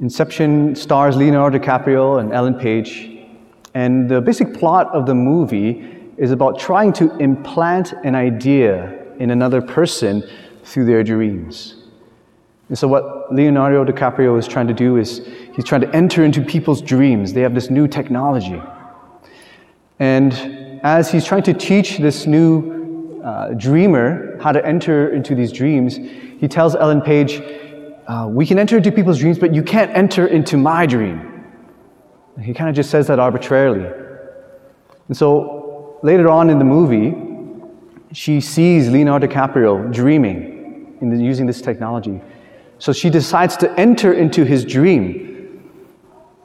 Inception stars Leonardo DiCaprio and Ellen Page. And the basic plot of the movie is about trying to implant an idea in another person through their dreams. And so, what Leonardo DiCaprio is trying to do is he's trying to enter into people's dreams. They have this new technology. And as he's trying to teach this new uh, dreamer how to enter into these dreams, he tells Ellen Page, uh, We can enter into people's dreams, but you can't enter into my dream. And he kind of just says that arbitrarily. And so later on in the movie, she sees Leonardo DiCaprio dreaming the, using this technology. So she decides to enter into his dream.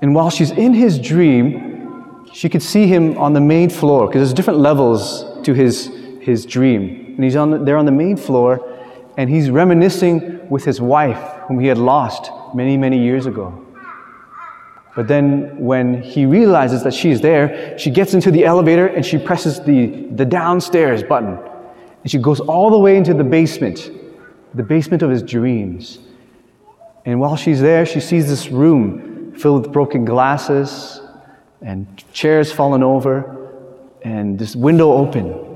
And while she's in his dream, she could see him on the main floor because there's different levels to his, his dream. And he's on the, there on the main floor and he's reminiscing with his wife, whom he had lost many, many years ago. But then when he realizes that she's there, she gets into the elevator and she presses the, the downstairs button. And she goes all the way into the basement, the basement of his dreams. And while she's there, she sees this room filled with broken glasses and chairs fallen over and this window open.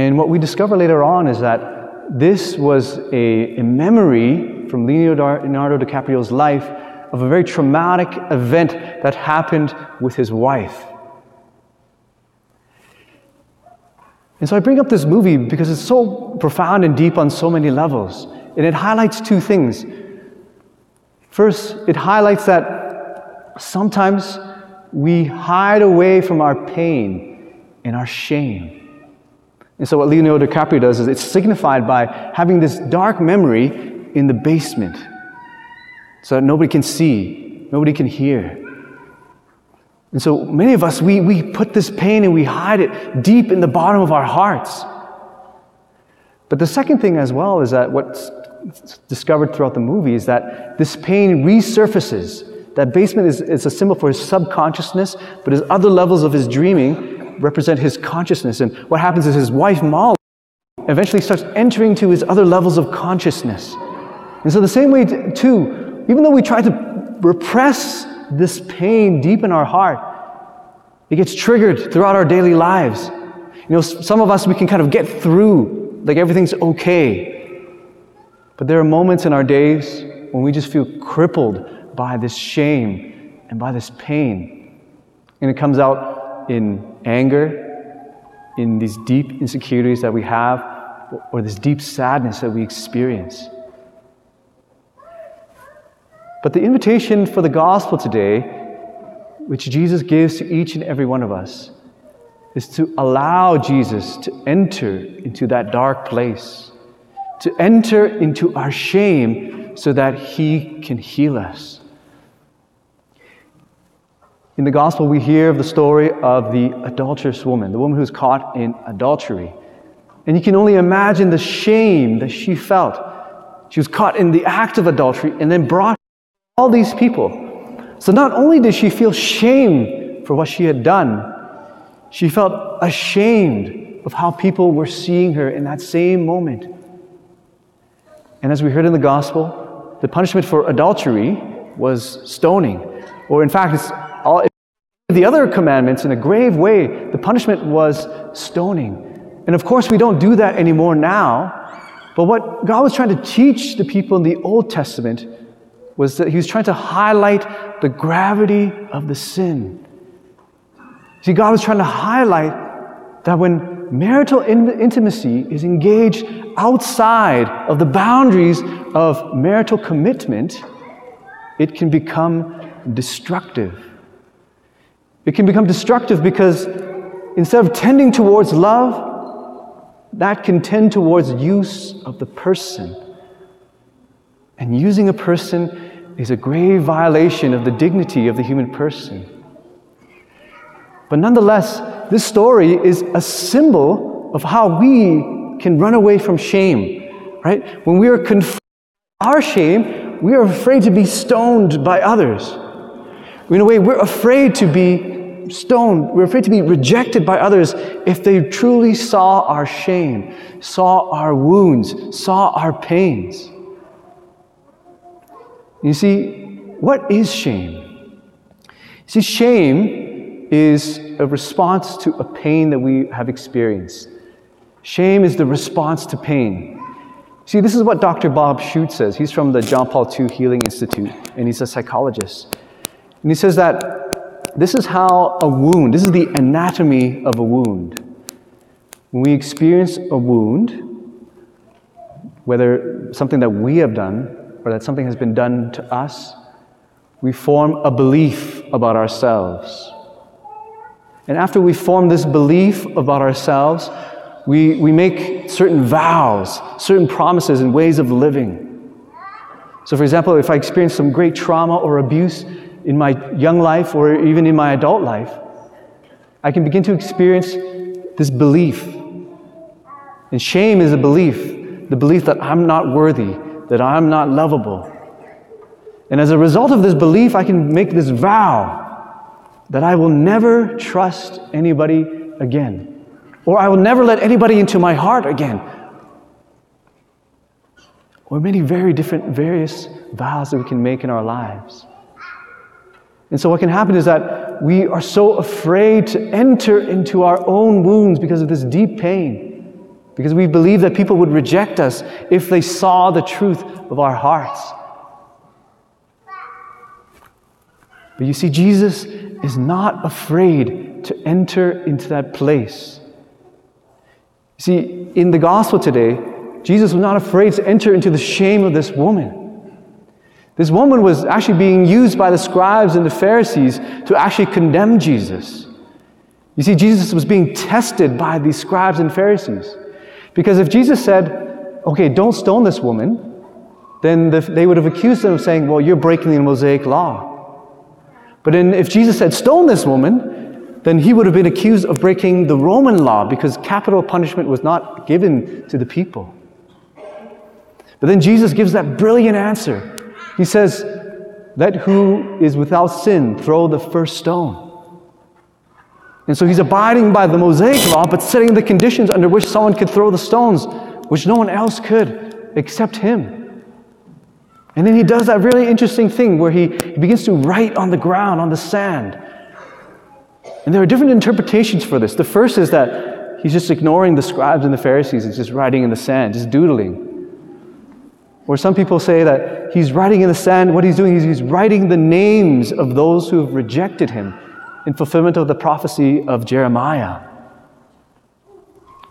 And what we discover later on is that this was a, a memory from Leonardo DiCaprio's life of a very traumatic event that happened with his wife. And so I bring up this movie because it's so profound and deep on so many levels. And it highlights two things. First, it highlights that sometimes we hide away from our pain and our shame. And so, what Leonardo DiCaprio does is it's signified by having this dark memory in the basement so that nobody can see, nobody can hear. And so, many of us, we, we put this pain and we hide it deep in the bottom of our hearts. But the second thing, as well, is that what's discovered throughout the movie is that this pain resurfaces. That basement is, is a symbol for his subconsciousness, but his other levels of his dreaming represent his consciousness. And what happens is his wife, Molly, eventually starts entering to his other levels of consciousness. And so, the same way, too, even though we try to repress this pain deep in our heart, it gets triggered throughout our daily lives. You know, some of us, we can kind of get through, like everything's okay. But there are moments in our days when we just feel crippled by this shame and by this pain. And it comes out in anger, in these deep insecurities that we have, or this deep sadness that we experience. But the invitation for the gospel today, which Jesus gives to each and every one of us, is to allow Jesus to enter into that dark place to enter into our shame so that He can heal us. In the gospel, we hear of the story of the adulterous woman, the woman who's caught in adultery. And you can only imagine the shame that she felt. She was caught in the act of adultery and then brought all these people. So not only did she feel shame for what she had done, she felt ashamed of how people were seeing her in that same moment. And as we heard in the gospel, the punishment for adultery was stoning. Or in fact, it's all, the other commandments in a grave way, the punishment was stoning. And of course, we don't do that anymore now. But what God was trying to teach the people in the Old Testament was that He was trying to highlight the gravity of the sin. See, God was trying to highlight that when marital in- intimacy is engaged outside of the boundaries of marital commitment, it can become destructive. It can become destructive because instead of tending towards love, that can tend towards use of the person. And using a person is a grave violation of the dignity of the human person. But nonetheless, this story is a symbol of how we can run away from shame, right? When we are confronted our shame, we are afraid to be stoned by others. In a way, we're afraid to be stoned. We're afraid to be rejected by others if they truly saw our shame, saw our wounds, saw our pains. You see, what is shame? See, shame is a response to a pain that we have experienced. Shame is the response to pain. See, this is what Dr. Bob Schuchts says. He's from the John Paul II Healing Institute, and he's a psychologist. And he says that this is how a wound, this is the anatomy of a wound. When we experience a wound, whether something that we have done or that something has been done to us, we form a belief about ourselves. And after we form this belief about ourselves, we, we make certain vows, certain promises, and ways of living. So, for example, if I experience some great trauma or abuse in my young life or even in my adult life, I can begin to experience this belief. And shame is a belief the belief that I'm not worthy, that I'm not lovable. And as a result of this belief, I can make this vow that I will never trust anybody again, or I will never let anybody into my heart again. Or many very different, various vows that we can make in our lives. And so, what can happen is that we are so afraid to enter into our own wounds because of this deep pain, because we believe that people would reject us if they saw the truth of our hearts. But you see, Jesus is not afraid to enter into that place. See, in the gospel today, Jesus was not afraid to enter into the shame of this woman. This woman was actually being used by the scribes and the Pharisees to actually condemn Jesus. You see, Jesus was being tested by these scribes and Pharisees. Because if Jesus said, okay, don't stone this woman, then the, they would have accused him of saying, well, you're breaking the Mosaic law. But in, if Jesus had stone this woman, then he would have been accused of breaking the Roman law because capital punishment was not given to the people. But then Jesus gives that brilliant answer. He says, Let who is without sin throw the first stone. And so he's abiding by the Mosaic law, but setting the conditions under which someone could throw the stones, which no one else could except him. And then he does that really interesting thing where he, he begins to write on the ground, on the sand. And there are different interpretations for this. The first is that he's just ignoring the scribes and the Pharisees and just writing in the sand, just doodling. Or some people say that he's writing in the sand, what he's doing is he's writing the names of those who have rejected him in fulfillment of the prophecy of Jeremiah.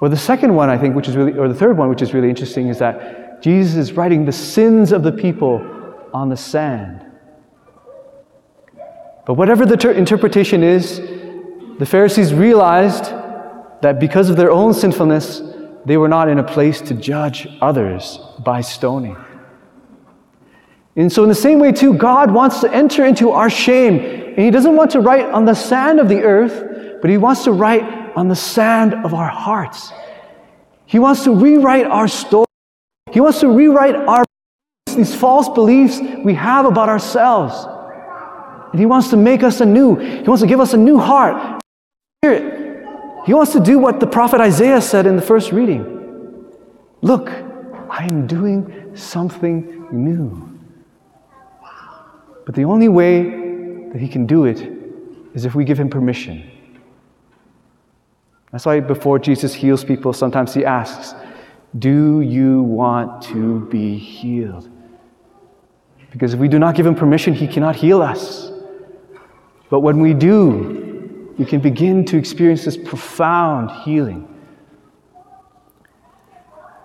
Or the second one, I think, which is really, or the third one, which is really interesting, is that Jesus is writing the sins of the people on the sand. But whatever the ter- interpretation is, the Pharisees realized that because of their own sinfulness, they were not in a place to judge others by stoning. And so, in the same way, too, God wants to enter into our shame. And He doesn't want to write on the sand of the earth, but He wants to write on the sand of our hearts. He wants to rewrite our story. He wants to rewrite our these false beliefs we have about ourselves. And he wants to make us anew. He wants to give us a new heart. Spirit. He wants to do what the prophet Isaiah said in the first reading. Look, I am doing something new. But the only way that he can do it is if we give him permission. That's why before Jesus heals people, sometimes he asks, do you want to be healed? Because if we do not give him permission, he cannot heal us. But when we do, we can begin to experience this profound healing.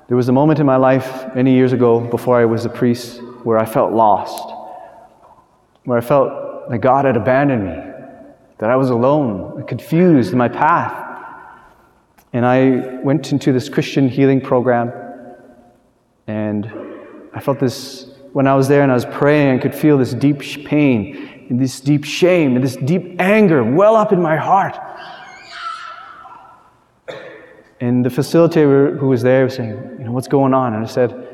There was a moment in my life many years ago before I was a priest where I felt lost, where I felt that God had abandoned me, that I was alone, confused in my path. And I went into this Christian healing program, and I felt this when I was there and I was praying, I could feel this deep pain and this deep shame and this deep anger well up in my heart. And the facilitator who was there was saying, You know, what's going on? And I said,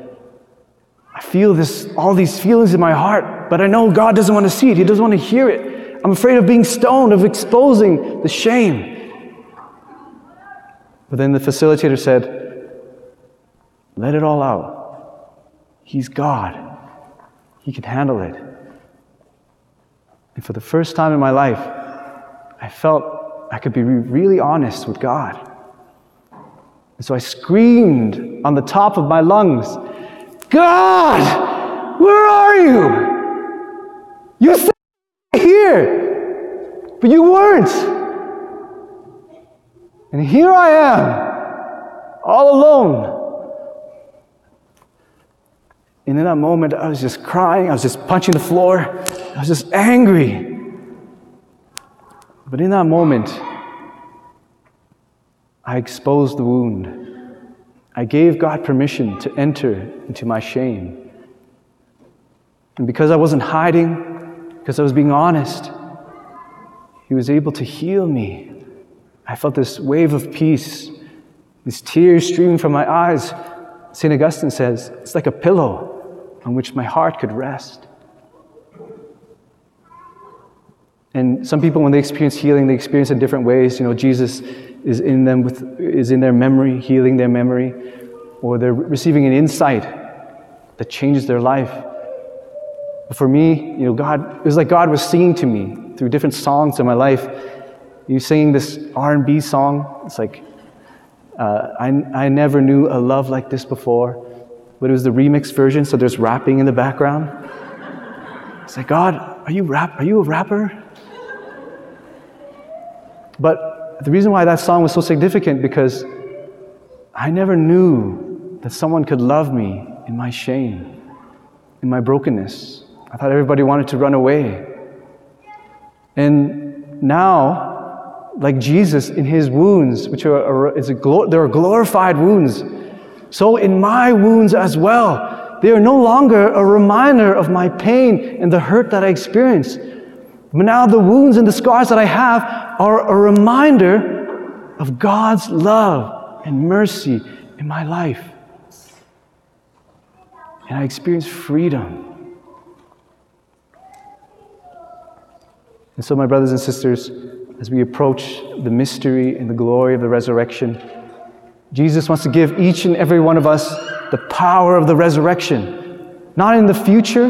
I feel this, all these feelings in my heart, but I know God doesn't want to see it. He doesn't want to hear it. I'm afraid of being stoned, of exposing the shame. But then the facilitator said, Let it all out. He's God. He can handle it. And for the first time in my life, I felt I could be really honest with God. And so I screamed on the top of my lungs, God, where are you? You said here, but you weren't. And here I am, all alone. And in that moment, I was just crying, I was just punching the floor, I was just angry. But in that moment, I exposed the wound. I gave God permission to enter into my shame. And because I wasn't hiding, because I was being honest, He was able to heal me. I felt this wave of peace, these tears streaming from my eyes. St. Augustine says, it's like a pillow on which my heart could rest. And some people, when they experience healing, they experience it in different ways. You know, Jesus is in them with, is in their memory, healing their memory, or they're receiving an insight that changes their life. But for me, you know, God, it was like God was singing to me through different songs in my life. Was singing this R&B song. It's like, uh, I, I never knew a love like this before but it was the remix version, so there's rapping in the background. It's like, God, are you rap? Are you a rapper? But the reason why that song was so significant because I never knew that someone could love me in my shame, in my brokenness. I thought everybody wanted to run away. And now, like Jesus in his wounds, which are, is a, there are glorified wounds, so in my wounds as well, they are no longer a reminder of my pain and the hurt that I experienced. But now the wounds and the scars that I have are a reminder of God's love and mercy in my life. And I experience freedom. And so, my brothers and sisters, as we approach the mystery and the glory of the resurrection, Jesus wants to give each and every one of us the power of the resurrection, not in the future,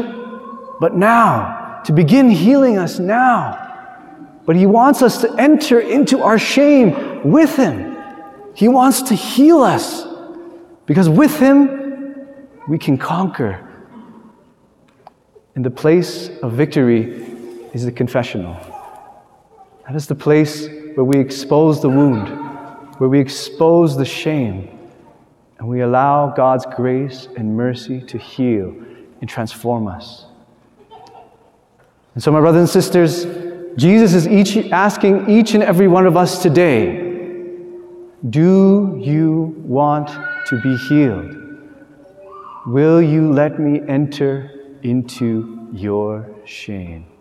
but now, to begin healing us now. But He wants us to enter into our shame with Him. He wants to heal us because with Him we can conquer. And the place of victory is the confessional. That is the place where we expose the wound where we expose the shame and we allow God's grace and mercy to heal and transform us. And so, my brothers and sisters, Jesus is each, asking each and every one of us today Do you want to be healed? Will you let me enter into your shame?